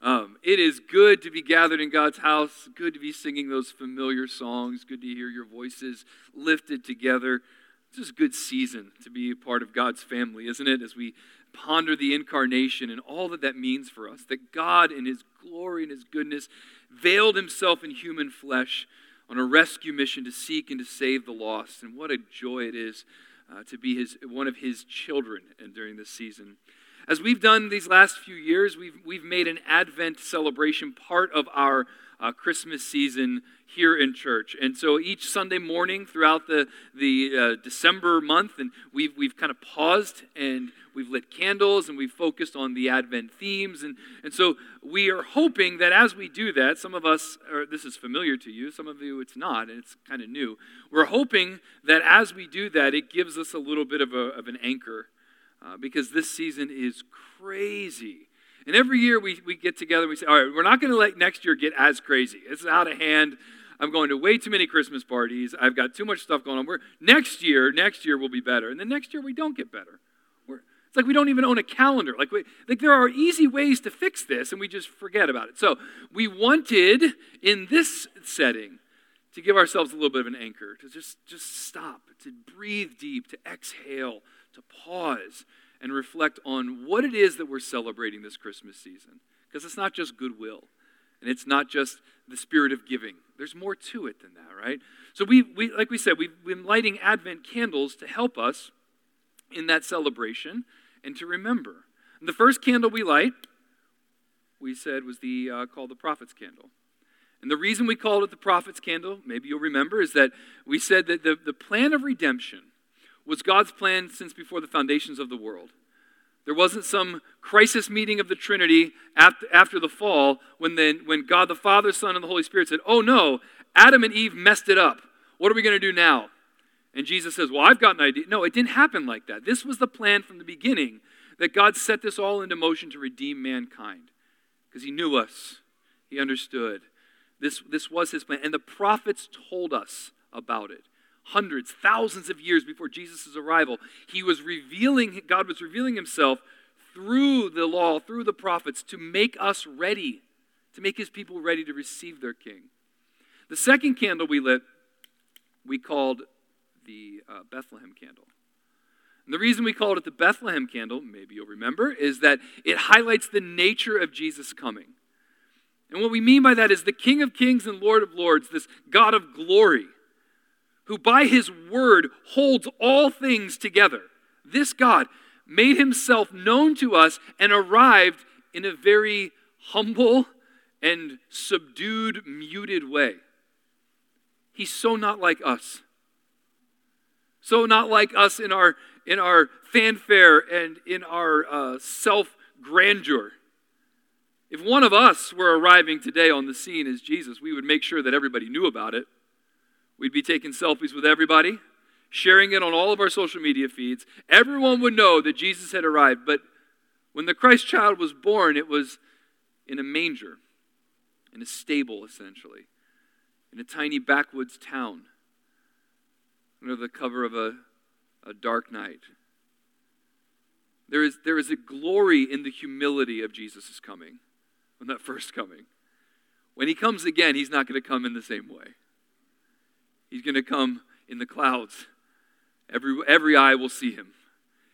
Um, it is good to be gathered in God's house, good to be singing those familiar songs, good to hear your voices lifted together. This is a good season to be a part of God's family, isn't it? As we ponder the incarnation and all that that means for us, that God, in His glory and His goodness, veiled Himself in human flesh on a rescue mission to seek and to save the lost. And what a joy it is uh, to be his, one of His children and during this season. As we've done these last few years, we've, we've made an Advent celebration part of our uh, Christmas season here in church. And so each Sunday morning throughout the, the uh, December month, and we've, we've kind of paused and we've lit candles and we've focused on the Advent themes. And, and so we are hoping that as we do that, some of us, or this is familiar to you, some of you it's not, and it's kind of new. We're hoping that as we do that, it gives us a little bit of, a, of an anchor uh, because this season is crazy. And every year we, we get together and we say, all right, we're not going to let next year get as crazy. It's out of hand. I'm going to way too many Christmas parties. I've got too much stuff going on. We're, next year, next year will be better. And then next year we don't get better. We're, it's like we don't even own a calendar. Like, we, like there are easy ways to fix this and we just forget about it. So we wanted in this setting to give ourselves a little bit of an anchor, to just, just stop, to breathe deep, to exhale, to pause and reflect on what it is that we're celebrating this Christmas season. Because it's not just goodwill, and it's not just the spirit of giving. There's more to it than that, right? So we, we like we said, we've been lighting Advent candles to help us in that celebration and to remember. And the first candle we light, we said, was the uh, called the prophet's candle. And the reason we called it the prophet's candle, maybe you'll remember, is that we said that the, the plan of redemption was God's plan since before the foundations of the world. There wasn't some crisis meeting of the Trinity after, the fall when, then, when God the Father, Son, and the Holy Spirit said, Oh no, Adam and Eve messed it up. What are we going to do now? And Jesus says, Well, I've got an idea. No, it didn't happen like that. This was the plan from the beginning that God set this all into motion to redeem mankind because He knew us, He understood. This, this was His plan. And the prophets told us about it hundreds, thousands of years before Jesus' arrival, he was revealing, God was revealing himself through the law, through the prophets, to make us ready, to make his people ready to receive their king. The second candle we lit, we called the uh, Bethlehem candle. And the reason we called it the Bethlehem candle, maybe you'll remember, is that it highlights the nature of Jesus' coming. And what we mean by that is the King of Kings and Lord of Lords, this God of glory who by his word holds all things together. This God made himself known to us and arrived in a very humble and subdued, muted way. He's so not like us. So not like us in our in our fanfare and in our uh, self grandeur. If one of us were arriving today on the scene as Jesus, we would make sure that everybody knew about it. We'd be taking selfies with everybody, sharing it on all of our social media feeds. Everyone would know that Jesus had arrived. But when the Christ child was born, it was in a manger, in a stable, essentially, in a tiny backwoods town, under the cover of a, a dark night. There is, there is a glory in the humility of Jesus' coming, when that first coming. When he comes again, he's not going to come in the same way. He's going to come in the clouds. Every, every eye will see him.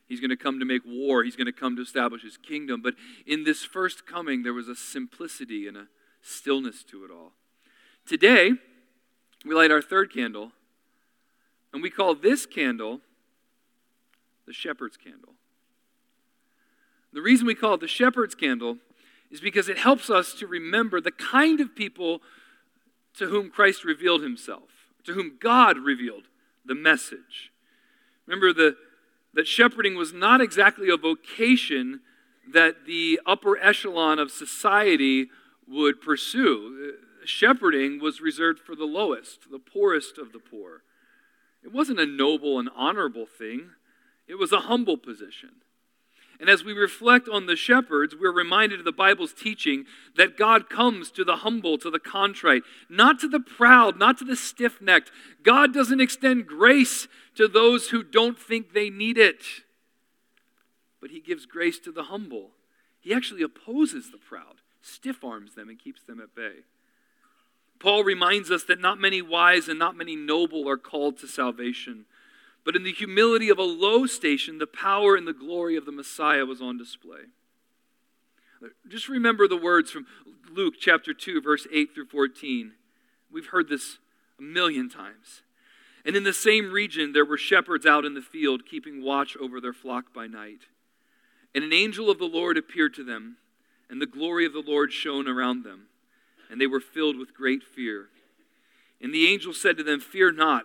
He's going to come to make war. He's going to come to establish his kingdom. But in this first coming, there was a simplicity and a stillness to it all. Today, we light our third candle, and we call this candle the shepherd's candle. The reason we call it the shepherd's candle is because it helps us to remember the kind of people to whom Christ revealed himself to whom God revealed the message. Remember the, that shepherding was not exactly a vocation that the upper echelon of society would pursue. Shepherding was reserved for the lowest, the poorest of the poor. It wasn't a noble and honorable thing, it was a humble position. And as we reflect on the shepherds, we're reminded of the Bible's teaching that God comes to the humble, to the contrite, not to the proud, not to the stiff necked. God doesn't extend grace to those who don't think they need it, but He gives grace to the humble. He actually opposes the proud. stiff arms them and keeps them at bay. Paul reminds us that not many wise and not many noble are called to salvation, but in the humility of a low station, the power and the glory of the Messiah was on display. Just remember the words from Luke chapter 2, verse 8 through 14. We've heard this a million times. And in the same region, there were shepherds out in the field, keeping watch over their flock by night. And an angel of the Lord appeared to them, and the glory of the Lord shone around them, and they were filled with great fear. And the angel said to them, Fear not,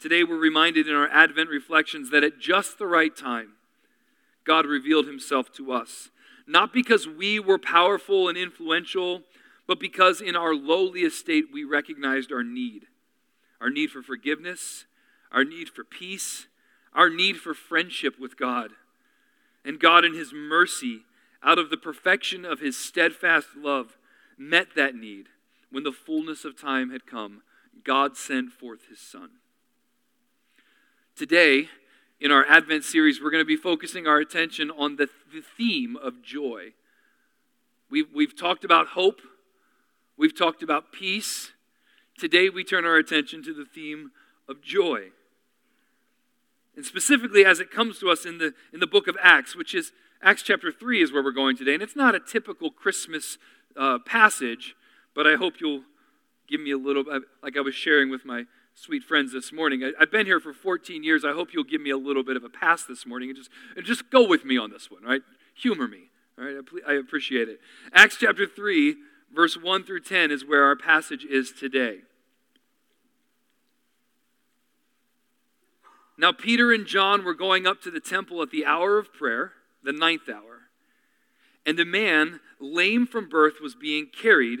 Today we're reminded in our Advent reflections that at just the right time, God revealed himself to us. Not because we were powerful and influential, but because in our lowly estate we recognized our need our need for forgiveness, our need for peace, our need for friendship with God. And God, in His mercy, out of the perfection of His steadfast love, met that need. When the fullness of time had come, God sent forth His Son. Today, in our Advent series, we're going to be focusing our attention on the, the theme of joy. We've, we've talked about hope, we've talked about peace, Today we turn our attention to the theme of joy. And specifically as it comes to us in the, in the book of Acts, which is Acts chapter 3 is where we're going today. And it's not a typical Christmas uh, passage, but I hope you'll give me a little, like I was sharing with my sweet friends this morning. I, have been here for 14 years. I hope you'll give me a little bit of a pass this morning and just, and just go with me on this one, right? Humor me, all right? I, I appreciate it. Acts chapter 3, verse 1 through 10 is where our passage is today. Now, Peter and John were going up to the temple at the hour of prayer, the ninth hour. And a man, lame from birth, was being carried,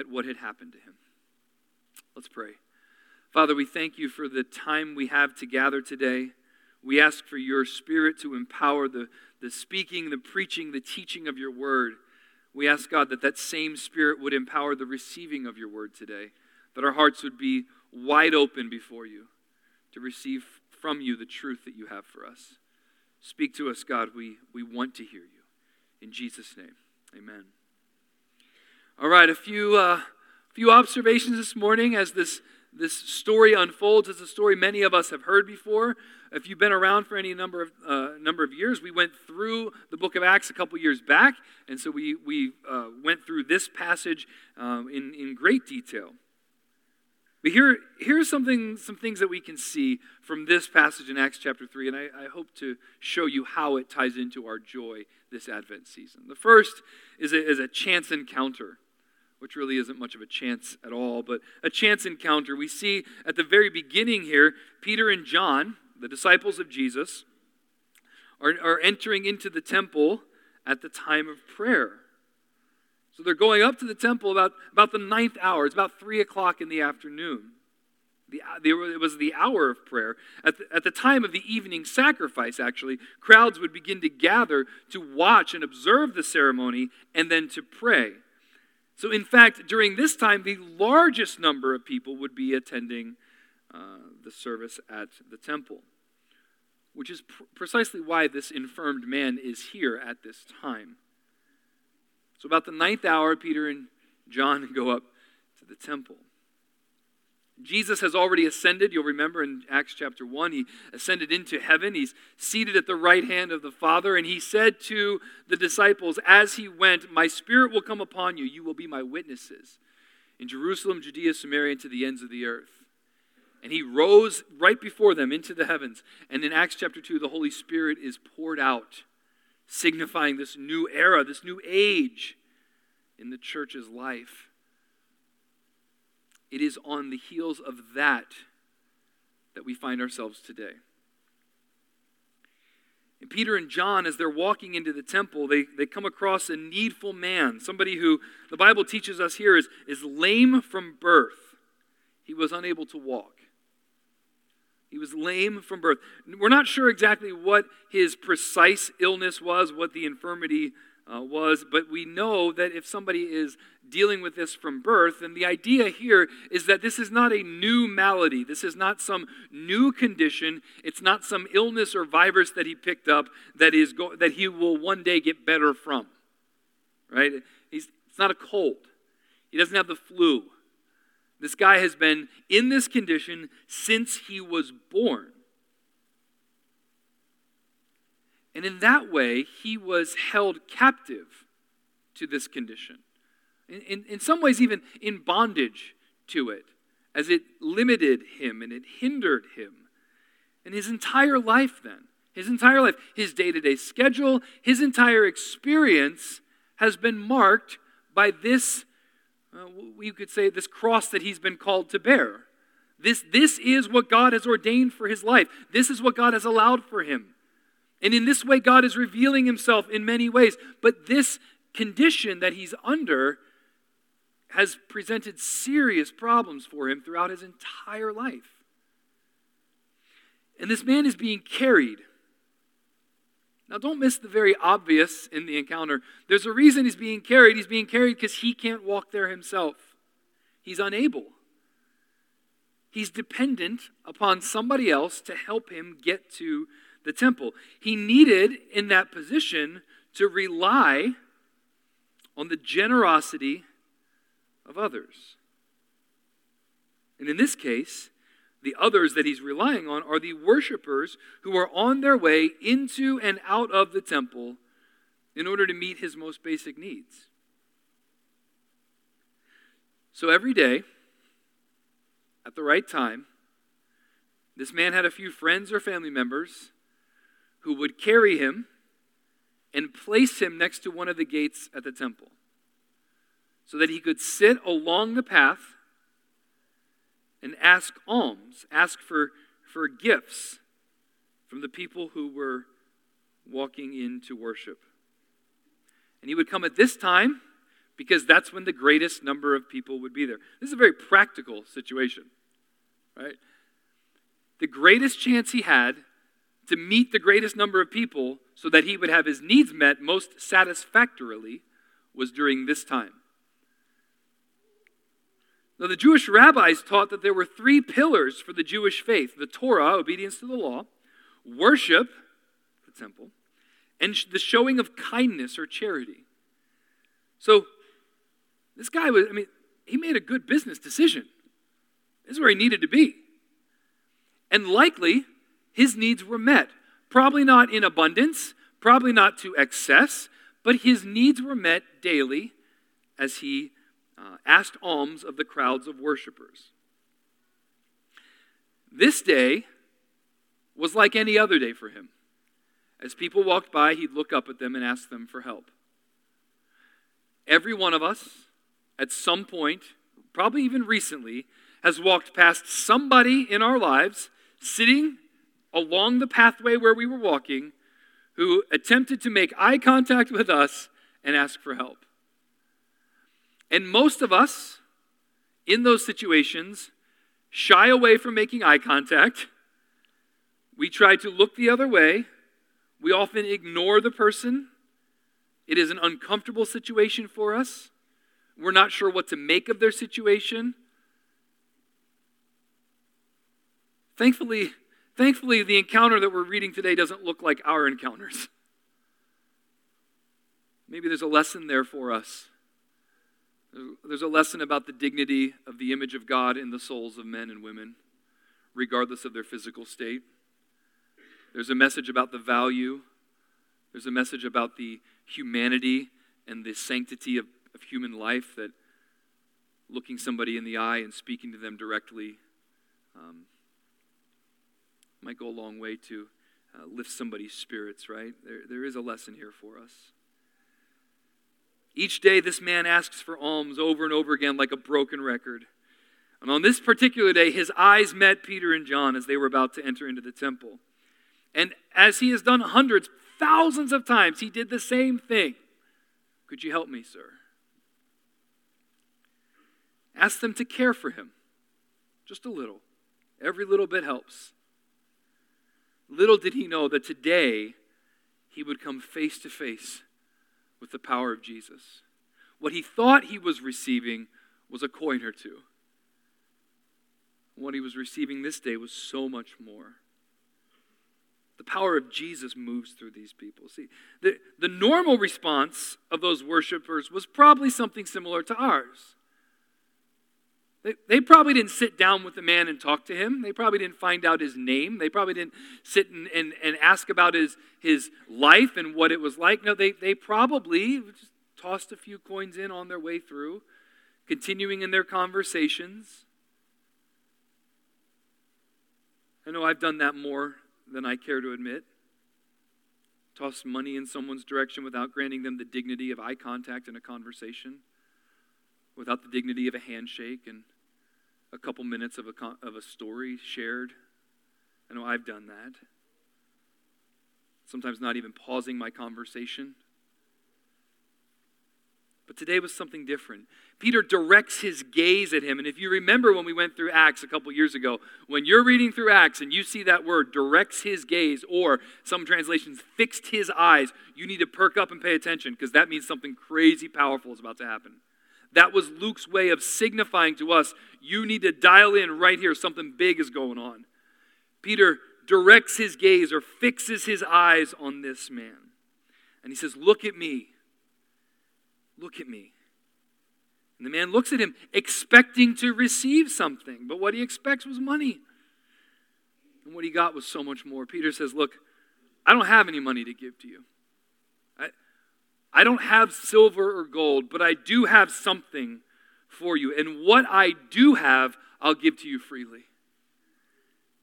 at what had happened to him. Let's pray. Father, we thank you for the time we have to gather today. We ask for your spirit to empower the, the speaking, the preaching, the teaching of your word. We ask, God, that that same spirit would empower the receiving of your word today, that our hearts would be wide open before you to receive from you the truth that you have for us. Speak to us, God. We, we want to hear you. In Jesus' name, amen. All right, a few, uh, few observations this morning as this, this story unfolds. It's a story many of us have heard before. If you've been around for any number of, uh, number of years, we went through the book of Acts a couple years back, and so we, we uh, went through this passage um, in, in great detail. But here, here's something, some things that we can see from this passage in Acts chapter 3, and I, I, hope to show you how it ties into our joy this Advent season. The first is a, is a chance encounter, which really isn't much of a chance at all, but a chance encounter. We see at the very beginning here, Peter and John, the disciples of Jesus, are, are entering into the temple at the time of prayer. So they're going up to the temple about, about the ninth hour. It's about 3 o'clock in the afternoon. The, it was the hour of prayer. At the, at the time of the evening sacrifice, actually, crowds would begin to gather to watch and observe the ceremony and then to pray. So, in fact, during this time, the largest number of people would be attending uh, the service at the temple, which is pr- precisely why this infirmed man is here at this time. So, about the ninth hour, Peter and John go up to the temple. Jesus has already ascended. You'll remember in Acts chapter 1, he ascended into heaven. He's seated at the right hand of the Father. And he said to the disciples as he went, My spirit will come upon you. You will be my witnesses in Jerusalem, Judea, Samaria, and to the ends of the earth. And he rose right before them into the heavens. And in Acts chapter 2, the Holy Spirit is poured out, signifying this new era, this new age in the church's life. It is on the heels of that that we find ourselves today. And Peter and John, as they're walking into the temple, they, they come across a needful man, somebody who the Bible teaches us here is, is lame from birth. He was unable to walk. He was lame from birth. We're not sure exactly what his precise illness was, what the infirmity uh, was, but we know that if somebody is dealing with this from birth, And the idea here is that this is not a new malady. This is not some new condition. It's not some illness or virus that he picked up that, is go- that he will one day get better from. Right? He's, it's not a cold. He doesn't have the flu. This guy has been in this condition since he was born. And in that way, he was held captive to this condition. In, in, in, some ways, even in bondage to it, as it limited him and it hindered him. And his entire life, then, his entire life, his day to day schedule, his entire experience has been marked by this, uh, we could say, this cross that he's been called to bear. This, this is what God has ordained for his life. This is what God has allowed for him. And in this way, God is revealing himself in many ways. But this condition that he's under has presented serious problems for him throughout his entire life. And this man is being carried. Now, don't miss the very obvious in the encounter. There's a reason he's being carried. He's being carried because he can't walk there himself, he's unable. He's dependent upon somebody else to help him get to the temple. He needed, in that position, to rely on the generosity of others. And in this case, the others that he's relying on are the worshipers who are on their way into and out of the temple in order to meet his most basic needs. So every day, at the right time, this man had a few friends or family members who would carry him and place him next to one of the gates at the temple so that he could sit along the path and ask alms, ask for, for gifts from the people who were walking in to worship. And he would come at this time because that's when the greatest number of people would be there. This is a very practical situation, right? The greatest chance he had to meet the greatest number of people so that he would have his needs met most satisfactorily was during this time. Now, the Jewish rabbis taught that there were three pillars for the Jewish faith the Torah, obedience to the law, worship, the temple, and the showing of kindness or charity. So, this guy was, I mean, he made a good business decision. This is where he needed to be. And likely, his needs were met. Probably not in abundance, probably not to excess, but his needs were met daily as he uh, asked alms of the crowds of worshipers. This day was like any other day for him. As people walked by, he'd look up at them and ask them for help. Every one of us, at some point, probably even recently, has walked past somebody in our lives sitting along the pathway where we were walking who attempted to make eye contact with us and ask for help. And most of us in those situations shy away from making eye contact. We try to look the other way. We often ignore the person. It is an uncomfortable situation for us. We're not sure what to make of their situation. Thankfully, thankfully, the encounter that we're reading today doesn't look like our encounters. Maybe there's a lesson there for us. There's a lesson about the dignity of the image of God in the souls of men and women, regardless of their physical state. There's a message about the value. There's a message about the humanity and the sanctity of, of human life that looking somebody in the eye and speaking to them directly um, might go a long way to uh, lift somebody's spirits, right? There, there is a lesson here for us. Each day, this man asks for alms over and over again like a broken record. And on this particular day, his eyes met Peter and John as they were about to enter into the temple. And as he has done hundreds, thousands of times, he did the same thing. Could you help me, sir? Ask them to care for him. Just a little. Every little bit helps. Little did he know that today he would come face to face with the power of Jesus. What he thought he was receiving was a coin or two. What he was receiving this day was so much more. The power of Jesus moves through these people. See, the, the normal response of those worshipers was probably something similar to ours. They, they probably didn't sit down with the man and talk to him. They probably didn't find out his name. They probably didn't sit and, and, and ask about his, his life and what it was like. No, they, they probably just tossed a few coins in on their way through, continuing in their conversations. I know I've done that more than I care to admit. Toss money in someone's direction without granting them the dignity of eye contact in a conversation without the dignity of a handshake and a couple minutes of a, of a story shared. I know I've done that. Sometimes not even pausing my conversation. But today was something different. Peter directs his gaze at him. And if you remember when we went through Acts a couple years ago, when you're reading through Acts and you see that word, directs his gaze, or some translations, fixed his eyes, you need to perk up and pay attention because that means something crazy powerful is about to happen. That was Luke's way of signifying to us you need to dial in right here, something big is going on. Peter directs his gaze or fixes his eyes on this man. And he says, Look at me. Look at me. And the man looks at him, expecting to receive something, but what he expects was money. And what he got was so much more. Peter says, Look, I don't have any money to give to you. I don't have silver or gold, but I do have something for you. And what I do have, I'll give to you freely.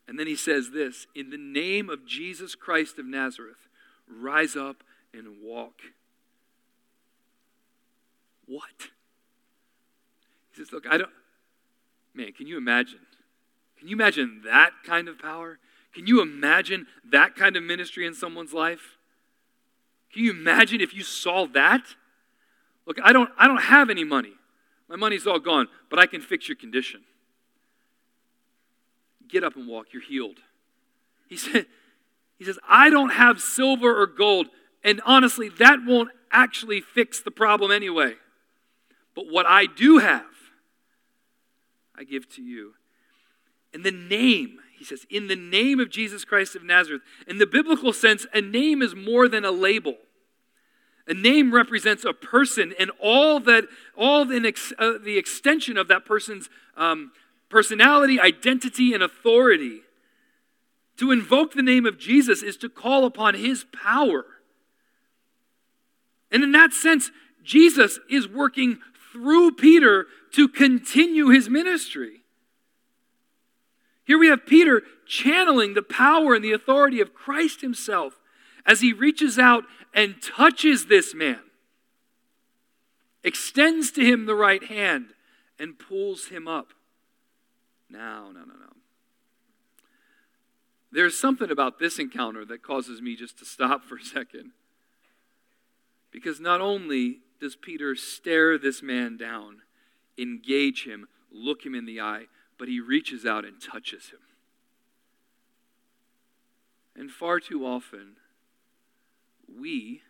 And then he says this In the name of Jesus Christ of Nazareth, rise up and walk. What? He says, Look, I don't. Man, can you imagine? Can you imagine that kind of power? Can you imagine that kind of ministry in someone's life? Can you imagine if you saw that? Look, I don't, I don't have any money. My money's all gone, but I can fix your condition. Get up and walk. You're healed. He said, he says, I don't have silver or gold. And honestly, that won't actually fix the problem anyway. But what I do have, I give to you. In the name, he says, in the name of Jesus Christ of Nazareth. In the biblical sense, a name is more than a label. A name represents a person and all that, all the, uh, the extension of that person's um, personality, identity, and authority. To invoke the name of Jesus is to call upon his power. And in that sense, Jesus is working through Peter to continue his ministry. Here we have Peter channeling the power and the authority of Christ himself as he reaches out and touches this man, extends to him the right hand, and pulls him up. No, no, no, no. There's something about this encounter that causes me just to stop for a second. Because not only does Peter stare this man down, engage him, look him in the eye, but he reaches out and touches him. And far too often, we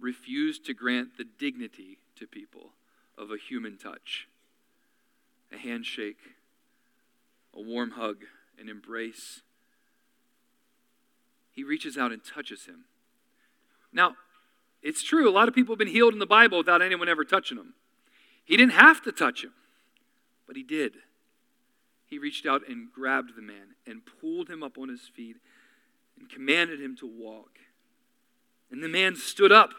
refuse to grant the dignity to people of a human touch, a handshake, a warm hug, an embrace. He reaches out and touches him. Now, it's true, a lot of people have been healed in the Bible without anyone ever touching them. He didn't have to touch him, but he did. He reached out and grabbed the man and pulled him up on his feet and commanded him to walk. And the man stood up.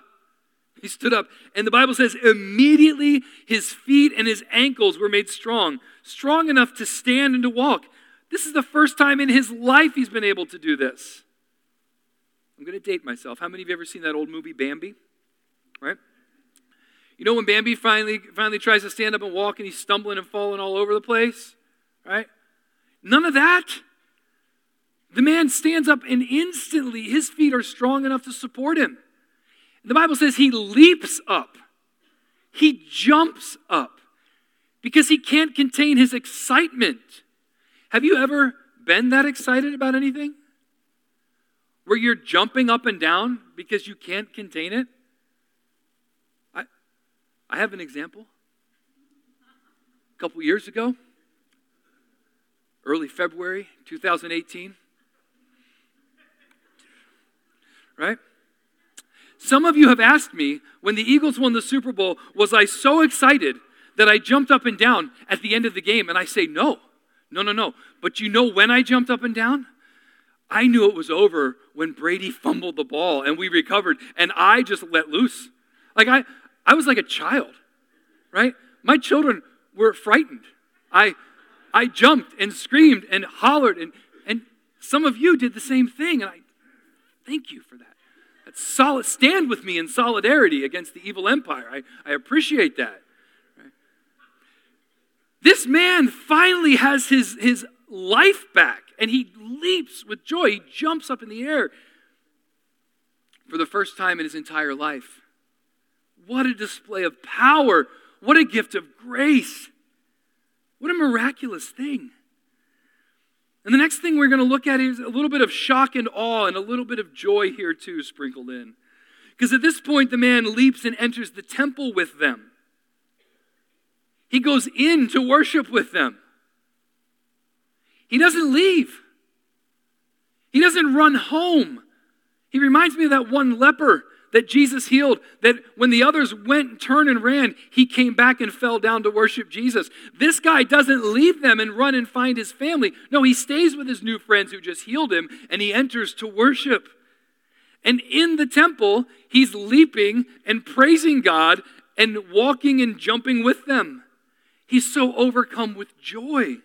He stood up, and the Bible says immediately his feet and his ankles were made strong, strong enough to stand and to walk. This is the first time in his life he's been able to do this. I'm going to date myself. How many of you ever seen that old movie Bambi? Right? You know when Bambi finally finally tries to stand up and walk and he's stumbling and falling all over the place? Right? None of that. The man stands up and instantly his feet are strong enough to support him. The Bible says he leaps up. He jumps up because he can't contain his excitement. Have you ever been that excited about anything? where you're jumping up and down because you can't contain it? I, I have an example. A couple years ago, early February 2018, right? Some of you have asked me when the Eagles won the Super Bowl, was I so excited that I jumped up and down at the end of the game? And I say, no, no, no, no. But you know when I jumped up and down? I knew it was over when Brady fumbled the ball and we recovered and I just let loose. Like I I was like a child, right? My children were frightened. I I jumped and screamed and hollered and and some of you did the same thing and I thank you for that. That's solid stand with me in solidarity against the evil empire. I, I appreciate that. This man finally has his, his life back and he leaps with joy. He jumps up in the air for the first time in his entire life. What a display of power! What a gift of grace! What a miraculous thing. And the next thing we're going to look at is a little bit of shock and awe and a little bit of joy here, too, sprinkled in. Because at this point, the man leaps and enters the temple with them. He goes in to worship with them. He doesn't leave. He doesn't run home. He reminds me of that one leper that Jesus healed, that when the others went and turned and ran, he came back and fell down to worship Jesus. This guy doesn't leave them and run and find his family. No, he stays with his new friends who just healed him and he enters to worship. And in the temple, he's leaping and praising God and walking and jumping with them. He's so overcome with joy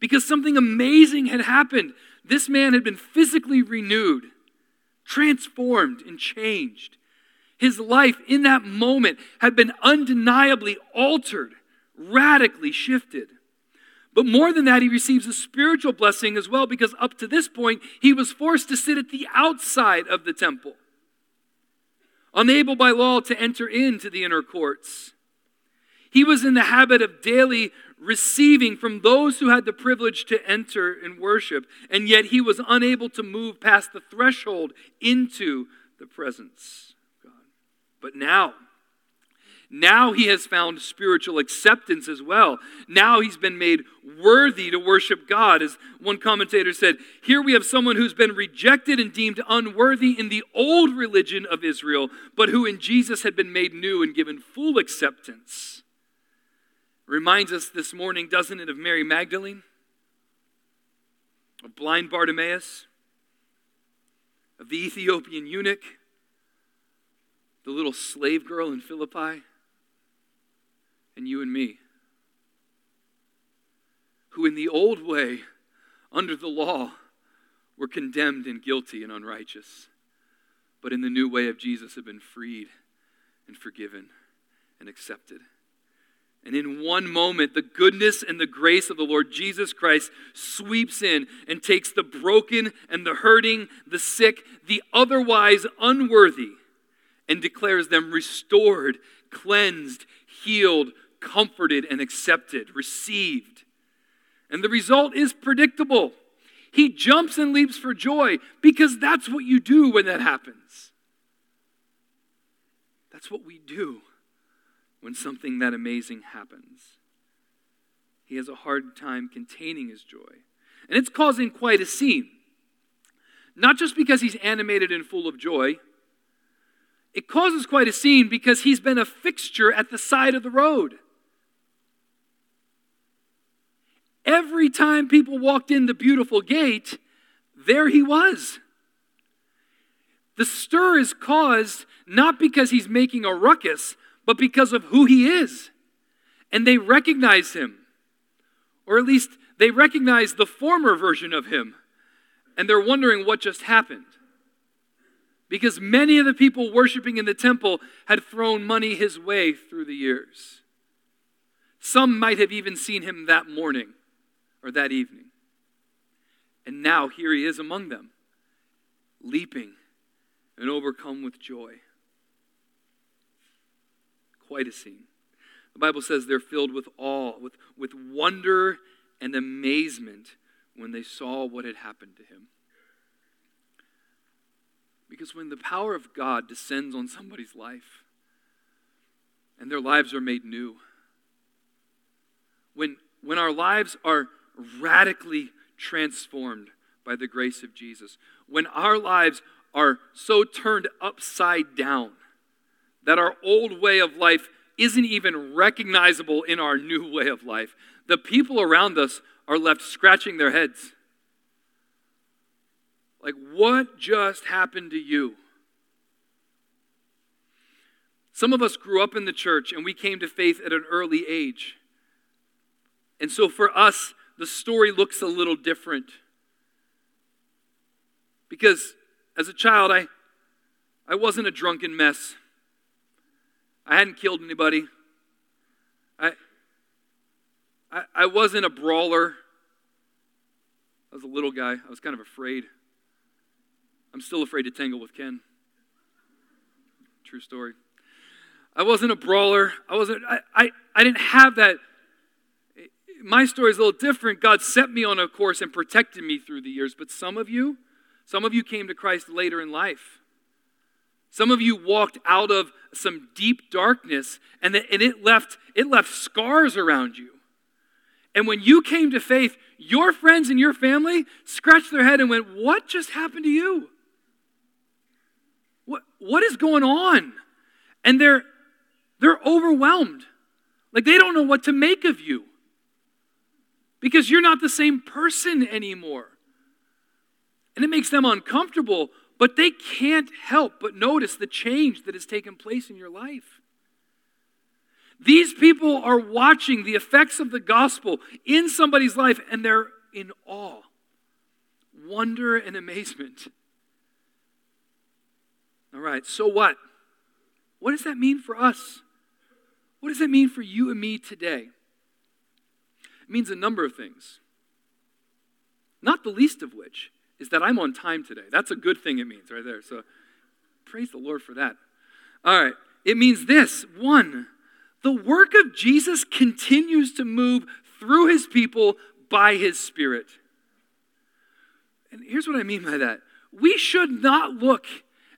because something amazing had happened. This man had been physically renewed, transformed, and changed. His life in that moment had been undeniably altered, radically shifted. But more than that, he receives a spiritual blessing as well because up to this point, he was forced to sit at the outside of the temple, unable by law to enter into the inner courts. He was in the habit of daily receiving from those who had the privilege to enter and worship, and yet he was unable to move past the threshold into the presence of God. But now, now he has found spiritual acceptance as well. Now he's been made worthy to worship God. As one commentator said, here we have someone who's been rejected and deemed unworthy in the old religion of Israel, but who in Jesus had been made new and given full acceptance. Reminds us this morning, doesn't it, of Mary Magdalene, of blind Bartimaeus, of the Ethiopian eunuch, the little slave girl in Philippi, and you and me, who in the old way, under the law, were condemned and guilty and unrighteous, but in the new way of Jesus have been freed and forgiven and accepted. And in one moment, the goodness and the grace of the Lord Jesus Christ sweeps in and takes the broken and the hurting, the sick, the otherwise unworthy, and declares them restored, cleansed, healed, comforted, and accepted, received. And the result is predictable. He jumps and leaps for joy because that's what you do when that happens. That's what we do when something that amazing happens. He has a hard time containing his joy. And it's causing quite a scene. Not just because he's animated and full of joy, it causes quite a scene because he's been a fixture at the side of the road. Every time people walked in the beautiful gate, there he was. The stir is caused not because he's making a ruckus, but because of who he is. And they recognize him, or at least they recognize the former version of him, and they're wondering what just happened. Because many of the people worshiping in the temple had thrown money his way through the years. Some might have even seen him that morning or that evening. And now here he is among them, leaping and overcome with joy. Quite a scene. The Bible says they're filled with awe, with, with wonder and amazement when they saw what had happened to him. Because when the power of God descends on somebody's life and their lives are made new, when, when our lives are radically transformed by the grace of Jesus, when our lives are so turned upside down that our old way of life isn't even recognizable in our new way of life, the people around us are left scratching their heads. Like, what just happened to you? Some of us grew up in the church and we came to faith at an early age. And so for us, the story looks a little different. Because as a child, I, I wasn't a drunken mess. I hadn't killed anybody. I, I, I wasn't a brawler. I was a little guy. I was kind of afraid. I'm still afraid to tangle with Ken. True story. I wasn't a brawler. I wasn't, I, I, I didn't have that. My story is a little different. God set me on a course and protected me through the years. But some of you, some of you came to Christ later in life. Some of you walked out of some deep darkness and, and it, left, it left scars around you. And when you came to faith, your friends and your family scratched their head and went, What just happened to you? What, what is going on? And they're, they're overwhelmed. Like they don't know what to make of you because you're not the same person anymore. And it makes them uncomfortable, but they can't help but notice the change that has taken place in your life. These people are watching the effects of the gospel in somebody's life and they're in awe, wonder, and amazement. All right, so what? What does that mean for us? What does that mean for you and me today? It means a number of things. Not the least of which is that I'm on time today. That's a good thing it means right there. So praise the Lord for that. All right. It means this one, the work of Jesus continues to move through his people by his Spirit. And here's what I mean by that we should not look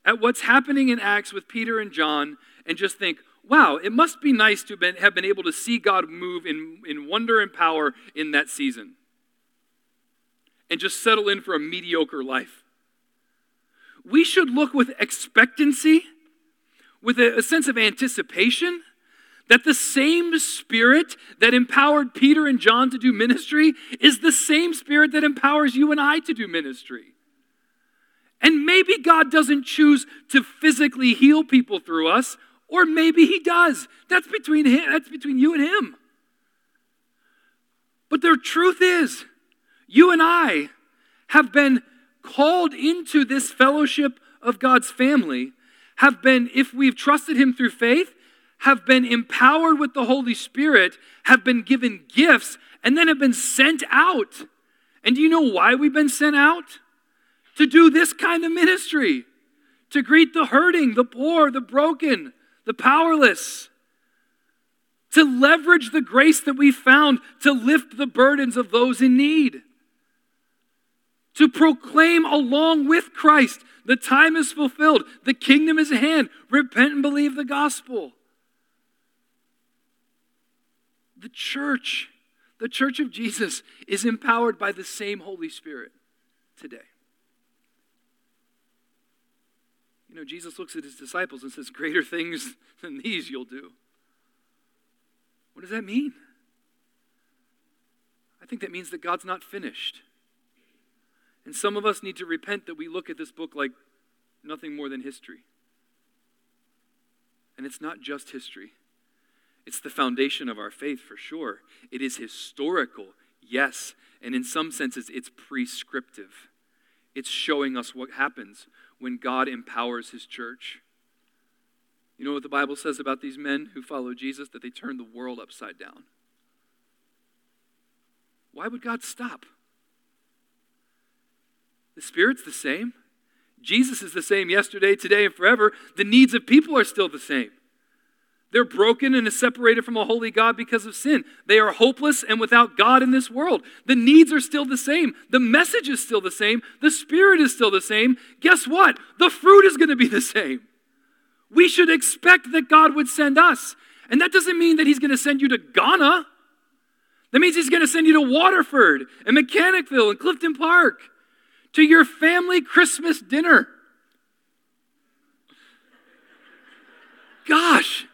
at what's happening in Acts with Peter and John and just think, wow, it must be nice to have been, able to see God move in, in wonder and power in that season and just settle in for a mediocre life. We should look with expectancy, with a, a sense of anticipation, that the same spirit that empowered Peter and John to do ministry is the same spirit that empowers you and I to do ministry. And maybe God doesn't choose to physically heal people through us, or maybe he does. That's between him, that's between you and him. But the truth is, you and I have been called into this fellowship of God's family, have been, if we've trusted Him through faith, have been empowered with the Holy Spirit, have been given gifts, and then have been sent out. And do you know why we've been sent out? To do this kind of ministry, to greet the hurting, the poor, the broken, the powerless to leverage the grace that we found to lift the burdens of those in need. To proclaim along with Christ, the time is fulfilled, the kingdom is at hand, repent and believe the gospel. The church, The church of Jesus is empowered by the same Holy Spirit today. You know, Jesus looks at his disciples and says, Greater things than these you'll do. What does that mean? I think that means that God's not finished. And some of us need to repent that we look at this book like nothing more than history. And it's not just history, it's the foundation of our faith for sure. It is historical, yes. And in some senses, it's prescriptive. It's showing us what happens when God empowers his church. You know what the Bible says about these men who follow Jesus? That they turn the world upside down. Why would God stop? The Spirit's the same. Jesus is the same yesterday, today, and forever. The needs of people are still the same. They're broken and separated from a holy God because of sin. They are hopeless and without God in this world. The needs are still the same. The message is still the same. The Spirit is still the same. Guess what? The fruit is going to be the same. We should expect that God would send us. And that doesn't mean that He's going to send you to Ghana. That means He's going to send you to Waterford and Mechanicville and Clifton Park to your family Christmas dinner. Gosh.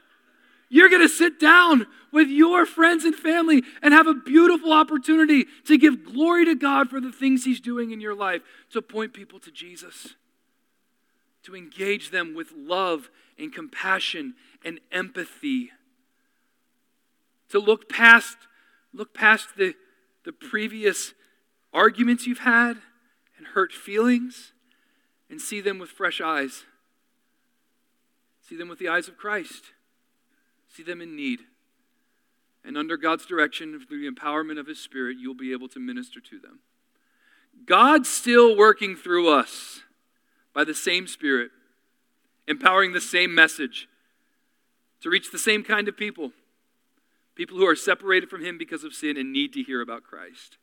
You're going to sit down with your friends and family and have a beautiful opportunity to give glory to God for the things He's doing in your life, to point people to Jesus, to engage them with love and compassion and empathy, to look past, look past the, the previous arguments you've had hurt feelings and see them with fresh eyes. See them with the eyes of Christ see them in need. And under God's direction, through the empowerment of His Spirit, you'll be able to minister to them. God's still working through us by the same Spirit, empowering the same message to reach the same kind of people people who are separated from Him because of sin and need to hear about Christ.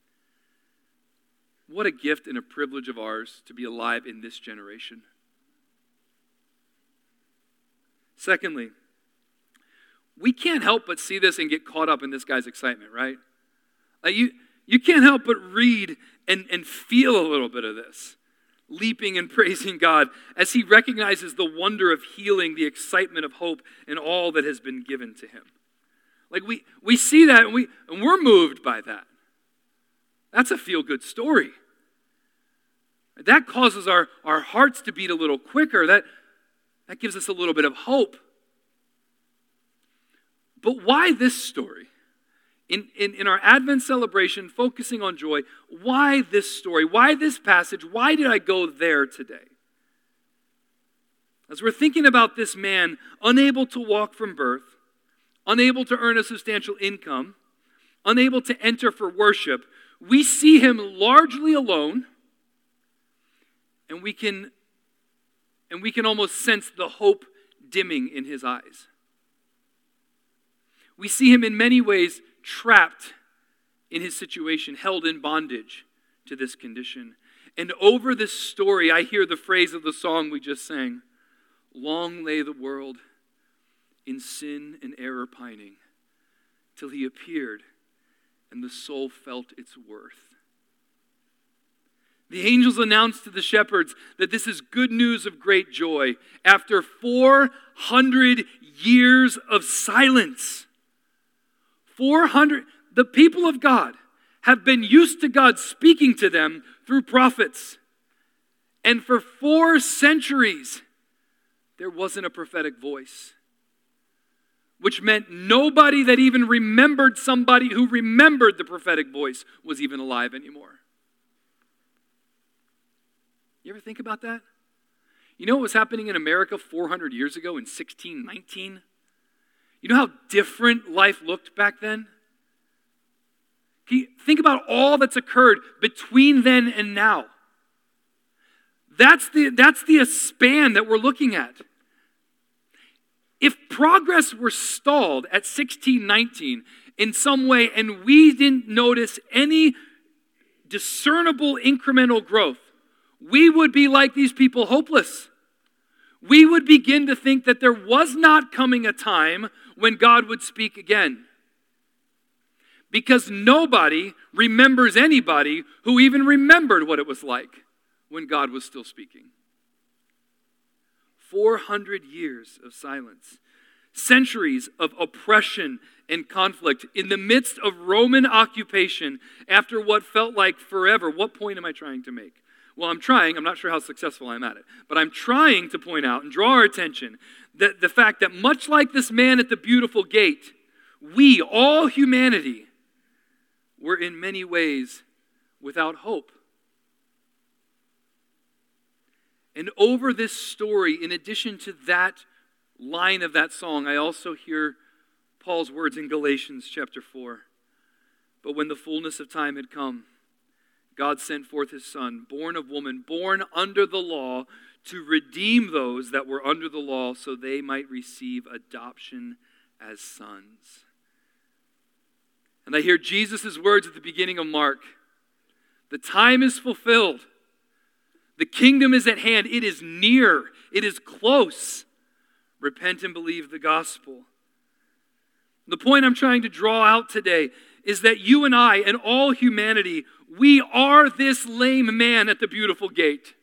What a gift and a privilege of ours to be alive in this generation. Secondly, we can't help but see this and get caught up in this guy's excitement, right? Like you, you can't help but read and, and feel a little bit of this, leaping and praising God as he recognizes the wonder of healing, the excitement of hope, and all that has been given to him. Like we, we see that and, we, and we're moved by that. That's a feel good story. That causes our, our hearts to beat a little quicker. That, that gives us a little bit of hope. But why this story? In, in, in our Advent celebration, focusing on joy, why this story? Why this passage? Why did I go there today? As we're thinking about this man, unable to walk from birth, unable to earn a substantial income, unable to enter for worship, we see him largely alone, and we can, and we can almost sense the hope dimming in his eyes. We see him in many ways trapped in his situation, held in bondage to this condition. And over this story, I hear the phrase of the song we just sang Long lay the world in sin and error pining, till he appeared and the soul felt its worth. The angels announced to the shepherds that this is good news of great joy after 400 years of silence. 400, the people of God have been used to God speaking to them through prophets. And for four centuries, there wasn't a prophetic voice, which meant nobody that even remembered somebody who remembered the prophetic voice was even alive anymore. You ever think about that? You know what was happening in America 400 years ago in 1619? You know how different life looked back then? think about all that's occurred between then and now. That's the, that's the span that we're looking at. If progress were stalled at 1619 in some way and we didn't notice any discernible incremental growth, we would be like these people, hopeless. We would begin to think that there was not coming a time when God would speak again. because nobody remembers anybody who even remembered what it was like when God was still speaking. 400 years of silence, centuries of oppression and conflict in the midst of Roman occupation after what felt like forever. What point am I trying to make? Well, I'm trying. I'm not sure how successful I'm at it. But I'm trying to point out and draw our attention that the fact that much like this man at the beautiful gate, we, all humanity, were in many ways without hope. And over this story, in addition to that line of that song, I also hear Paul's words in Galatians chapter 4. But when the fullness of time had come, God sent forth his Son, born of woman, born under the law, to redeem those that were under the law so they might receive adoption as sons. And I hear Jesus' words at the beginning of Mark The time is fulfilled, the kingdom is at hand, it is near, it is close. Repent and believe the gospel. The point I'm trying to draw out today is that you and I and all humanity we are this lame man at the beautiful gate.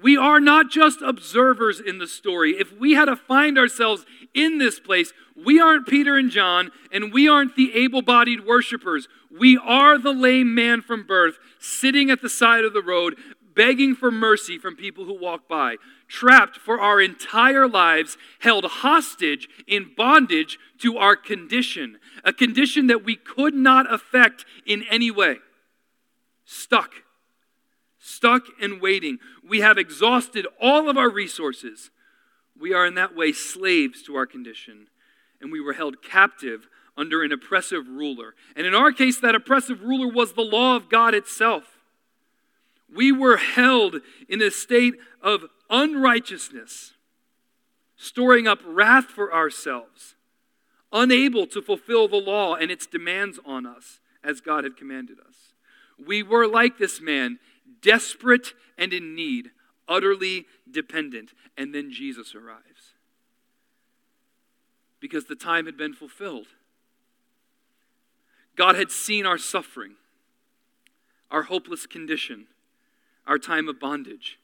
We are not just observers in the story. If we had to find ourselves in this place, we aren't Peter and John, and we aren't the able bodied worshipers. We are the lame man from birth, sitting at the side of the road, begging for mercy from people who walk by, trapped for our entire lives, held hostage in bondage to our condition, a condition that we could not affect in any way. Stuck. Stuck and waiting. We have exhausted all of our resources. We are in that way slaves to our condition, and we were held captive under an oppressive ruler. And in our case, that oppressive ruler was the law of God itself. We were held in a state of unrighteousness, storing up wrath for ourselves, unable to fulfill the law and its demands on us as God had commanded us. We were like this man, desperate and in need, utterly dependent. And then Jesus arrives. Because the time had been fulfilled. God had seen our suffering, our hopeless condition our time of bondage.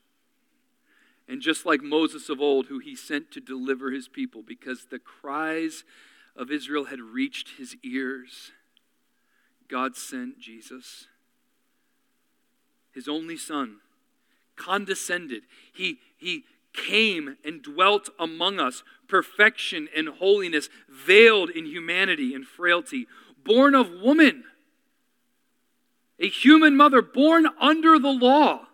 And just like Moses of old, who he sent to deliver his people because the cries of Israel had reached his ears, God sent Jesus, his only son, condescended. He, he came and dwelt among us, perfection and holiness, veiled in humanity and frailty, born of woman, a human mother born under the law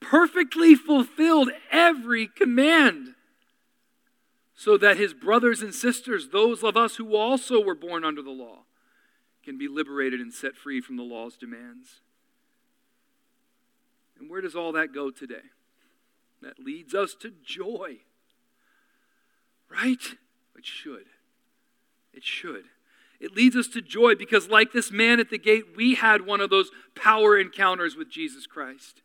perfectly fulfilled every command so that his brothers and sisters, those of us who also were born under the law, can be liberated and set free from the law's demands. And where does all that go today? That leads us to joy. Right? It should. It should. It leads us to joy because, like this man at the gate, we had one of those power encounters with Jesus Christ.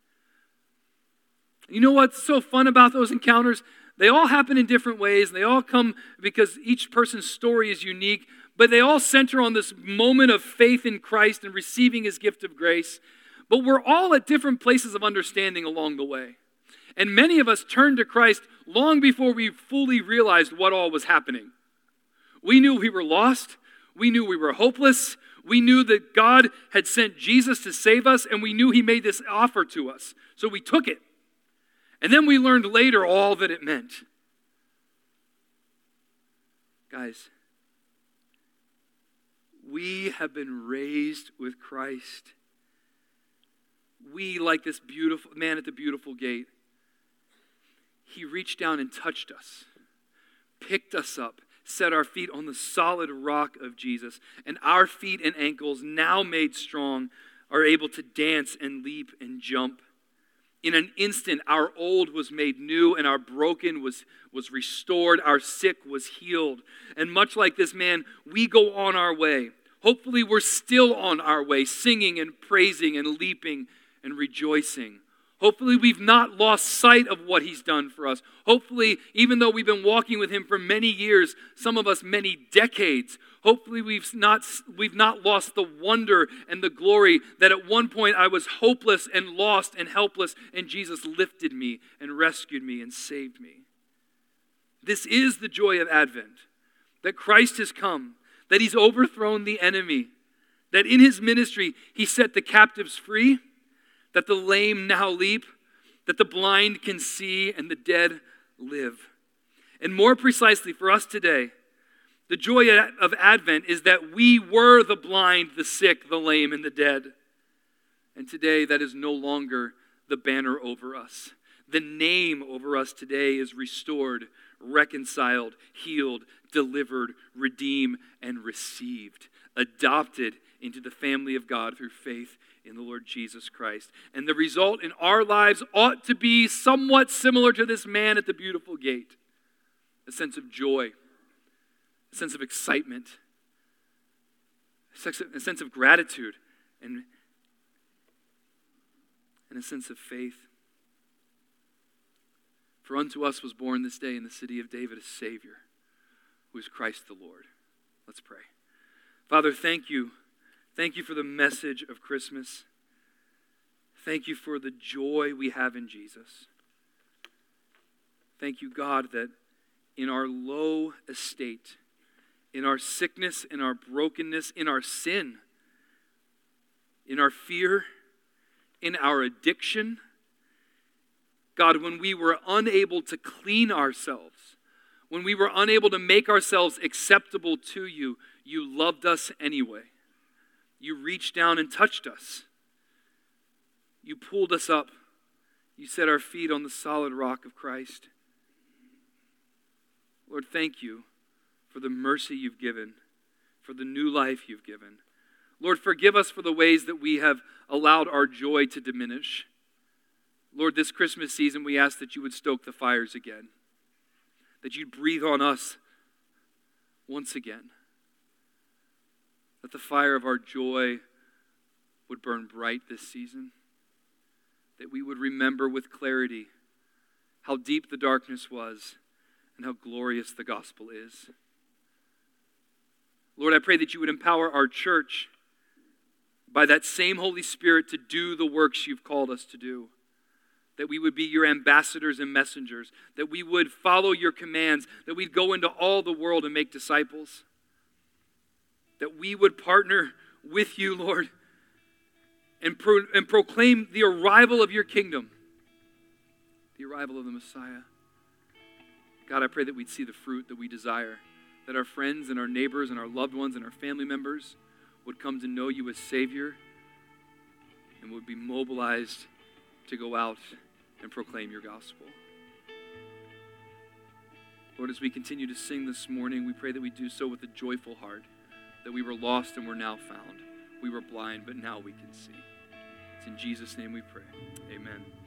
You know what's so fun about those encounters? They all happen in different ways. And they all come because each person's story is unique, but they all center on this moment of faith in Christ and receiving his gift of grace. But we're all at different places of understanding along the way. And many of us turned to Christ long before we fully realized what all was happening. We knew we were lost. We knew we were hopeless. We knew that God had sent Jesus to save us, and we knew He made this offer to us. So we took it. And then we learned later all that it meant. Guys, we have been raised with Christ. We, like this beautiful man at the beautiful gate, he reached down and touched us, picked us up, set our feet on the solid rock of Jesus, and our feet and ankles, now made strong, are able to dance and leap and jump in an instant, our old was made new and our broken was, was restored. Our sick was healed. And much like this man, we go on our way. Hopefully, we're still on our way, singing and praising and leaping and rejoicing. Hopefully, we've not lost sight of what He's done for us. Hopefully, even though we've been walking with Him for many years, some of us many decades, hopefully we've not, we've not lost the wonder and the glory that at one point I was hopeless and lost and helpless, and Jesus lifted me and rescued me and saved me. This is the joy of Advent that Christ has come, that He's overthrown the enemy, that in His ministry He set the captives free that the lame now leap, that the blind can see, and the dead live. And more precisely for us today, the joy of Advent is that we were the blind, the sick, the lame, and the dead. And today, that is no longer the banner over us. The name over us today is restored, reconciled, healed, delivered, redeemed, and received, adopted into the family of God through faith in the Lord Jesus Christ. And the result in our lives ought to be somewhat similar to this man at the beautiful gate a sense of joy, a sense of excitement, a sense of gratitude, and, and a sense of faith. For unto us was born this day in the city of David a Savior, who is Christ the Lord. Let's pray. Father, thank you Thank you for the message of Christmas. Thank you for the joy we have in Jesus. Thank you, God, that in our low estate, in our sickness, in our brokenness, in our sin, in our fear, in our addiction, God, when we were unable to clean ourselves, when we were unable to make ourselves acceptable to you, you loved us anyway. You reached down and touched us. You pulled us up. You set our feet on the solid rock of Christ. Lord, thank you for the mercy you've given, for the new life you've given. Lord, forgive us for the ways that we have allowed our joy to diminish. Lord, this Christmas season, we ask that you would stoke the fires again, that you'd breathe on us once again that the fire of our joy would burn bright this season, that we would remember with clarity how deep the darkness was and how glorious the gospel is. Lord, I pray that you would empower our church by that same Holy Spirit to do the works you've called us to do. That we would be your ambassadors and messengers, that we would follow your commands, that we'd go into all the world and make disciples that we would partner with you, Lord, and, pro- and proclaim the arrival of your kingdom, the arrival of the Messiah. God, I pray that we'd see the fruit that we desire, that our friends and our neighbors and our loved ones and our family members would come to know you as Savior and would be mobilized to go out and proclaim your gospel. Lord, as we continue to sing this morning, we pray that we do so with a joyful heart that we were lost and we're now found. We were blind, but now we can see. It's in Jesus' name we pray. Amen.